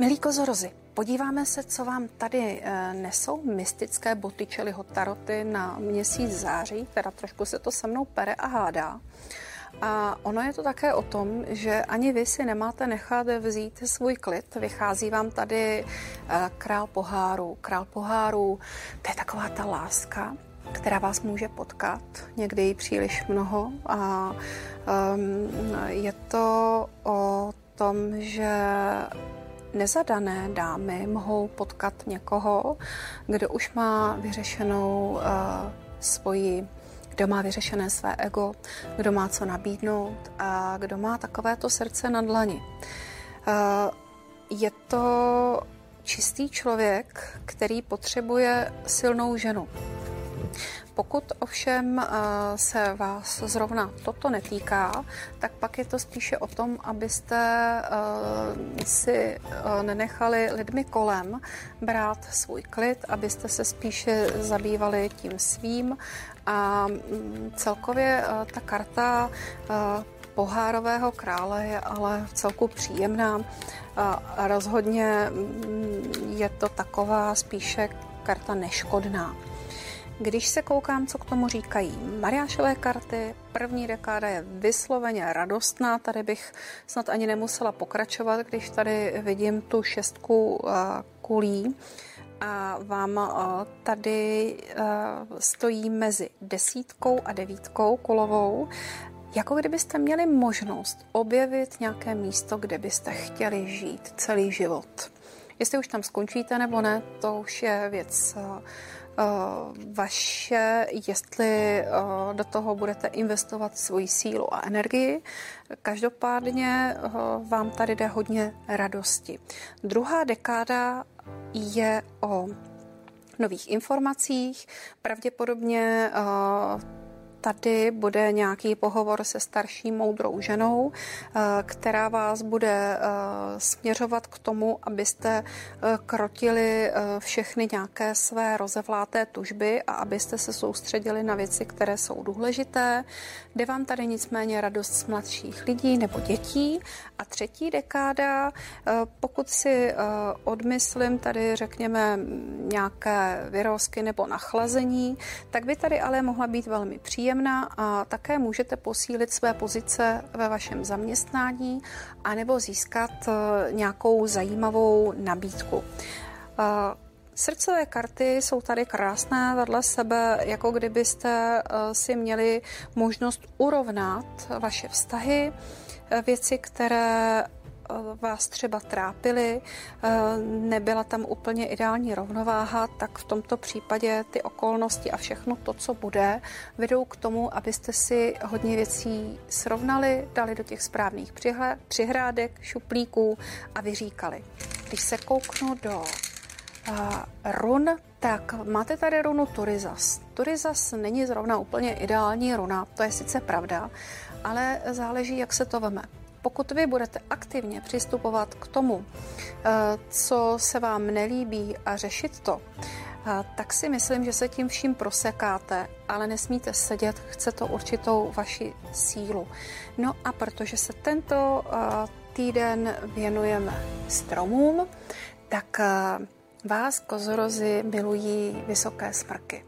Milí kozorozy, podíváme se, co vám tady eh, nesou mystické boty čeliho taroty na měsíc září, teda trošku se to se mnou pere a hádá. A ono je to také o tom, že ani vy si nemáte nechat vzít svůj klid. Vychází vám tady eh, král poháru. Král poháru, to je taková ta láska, která vás může potkat, někdy i příliš mnoho. A um, je to o tom, že nezadané dámy mohou potkat někoho, kdo už má vyřešenou uh, svoji kdo má vyřešené své ego, kdo má co nabídnout a kdo má takovéto srdce na dlani. Uh, je to čistý člověk, který potřebuje silnou ženu. Pokud ovšem eh, se vás zrovna toto netýká, tak pak je to spíše o tom, abyste eh, si eh, nenechali lidmi kolem brát svůj klid, abyste se spíše zabývali tím svým a mm, celkově ta karta pohárového krále je ale v celku příjemná. A rozhodně mm, je to taková spíše karta neškodná. Když se koukám, co k tomu říkají Mariášové karty, první dekáda je vysloveně radostná, tady bych snad ani nemusela pokračovat, když tady vidím tu šestku uh, kulí a vám uh, tady uh, stojí mezi desítkou a devítkou kolovou, jako kdybyste měli možnost objevit nějaké místo, kde byste chtěli žít celý život. Jestli už tam skončíte nebo ne, to už je věc Eh, vaše, jestli eh, do toho budete investovat svoji sílu a energii. Každopádně eh, vám tady jde hodně radosti. Druhá dekáda je o nových informacích. Pravděpodobně tady bude nějaký pohovor se starší moudrou ženou, eh, která vás bude eh, směřovat k tomu, abyste eh, krotili všechny nějaké své rozevláté tužby a abyste se soustředili na věci, které jsou důležité. Jde vám tady nicméně radost z mladších lidí nebo dětí. A třetí dekáda, pokud si odmyslím tady, řekněme, nějaké vyrozky nebo nachlazení, tak by tady ale mohla být velmi příjemná příjemná a také můžete posílit své pozice ve vašem zaměstnání anebo získat eh, nějakou zajímavou nabídku. Eh, srdcové karty jsou tady krásné vedle sebe, jako kdybyste eh, si měli možnost urovnat vaše vztahy, věci, které vás třeba trápily, eh, nebyla tam úplně ideální rovnováha, tak v tomto případě ty okolnosti a všechno to, co bude, vedou k tomu, abyste si hodně věcí srovnali, dali do těch správných přihrádek, šuplíků a vyříkali. Když se kouknu do uh, run, tak máte tady runu Turizas. Turizas není zrovna úplně ideální runa, to je sice pravda, ale záleží, jak se to veme. Pokud vy budete aktivně přistupovat k tomu, eh, co se vám nelíbí a řešit to, eh, tak si myslím, že se tím vším prosekáte, ale nesmíte sedět, chce to určitou vaši sílu. No a protože se tento eh, týden věnujeme stromům, tak vás kozorozy milují vysoké smrky.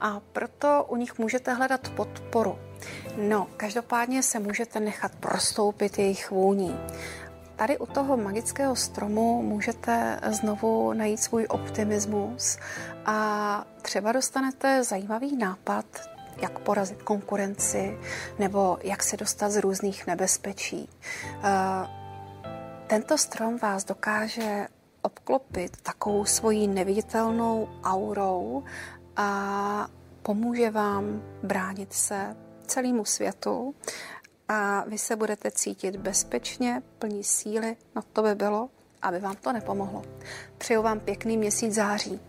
A proto u nich můžete hledat podporu. No, každopádně se můžete nechat prostoupit jejich vůní. Tady u toho magického stromu můžete znovu najít svůj optimismus a třeba dostanete zajímavý nápad, jak porazit konkurenci nebo jak se dostat z různých nebezpečí. Eh, tento strom vás dokáže obklopit takovou svojí neviditelnou aurou a pomůže vám bránit se celému světu a vy se budete cítit bezpečně, plní síly, no to by bylo, aby vám to nepomohlo. Přeju vám pěkný měsíc září.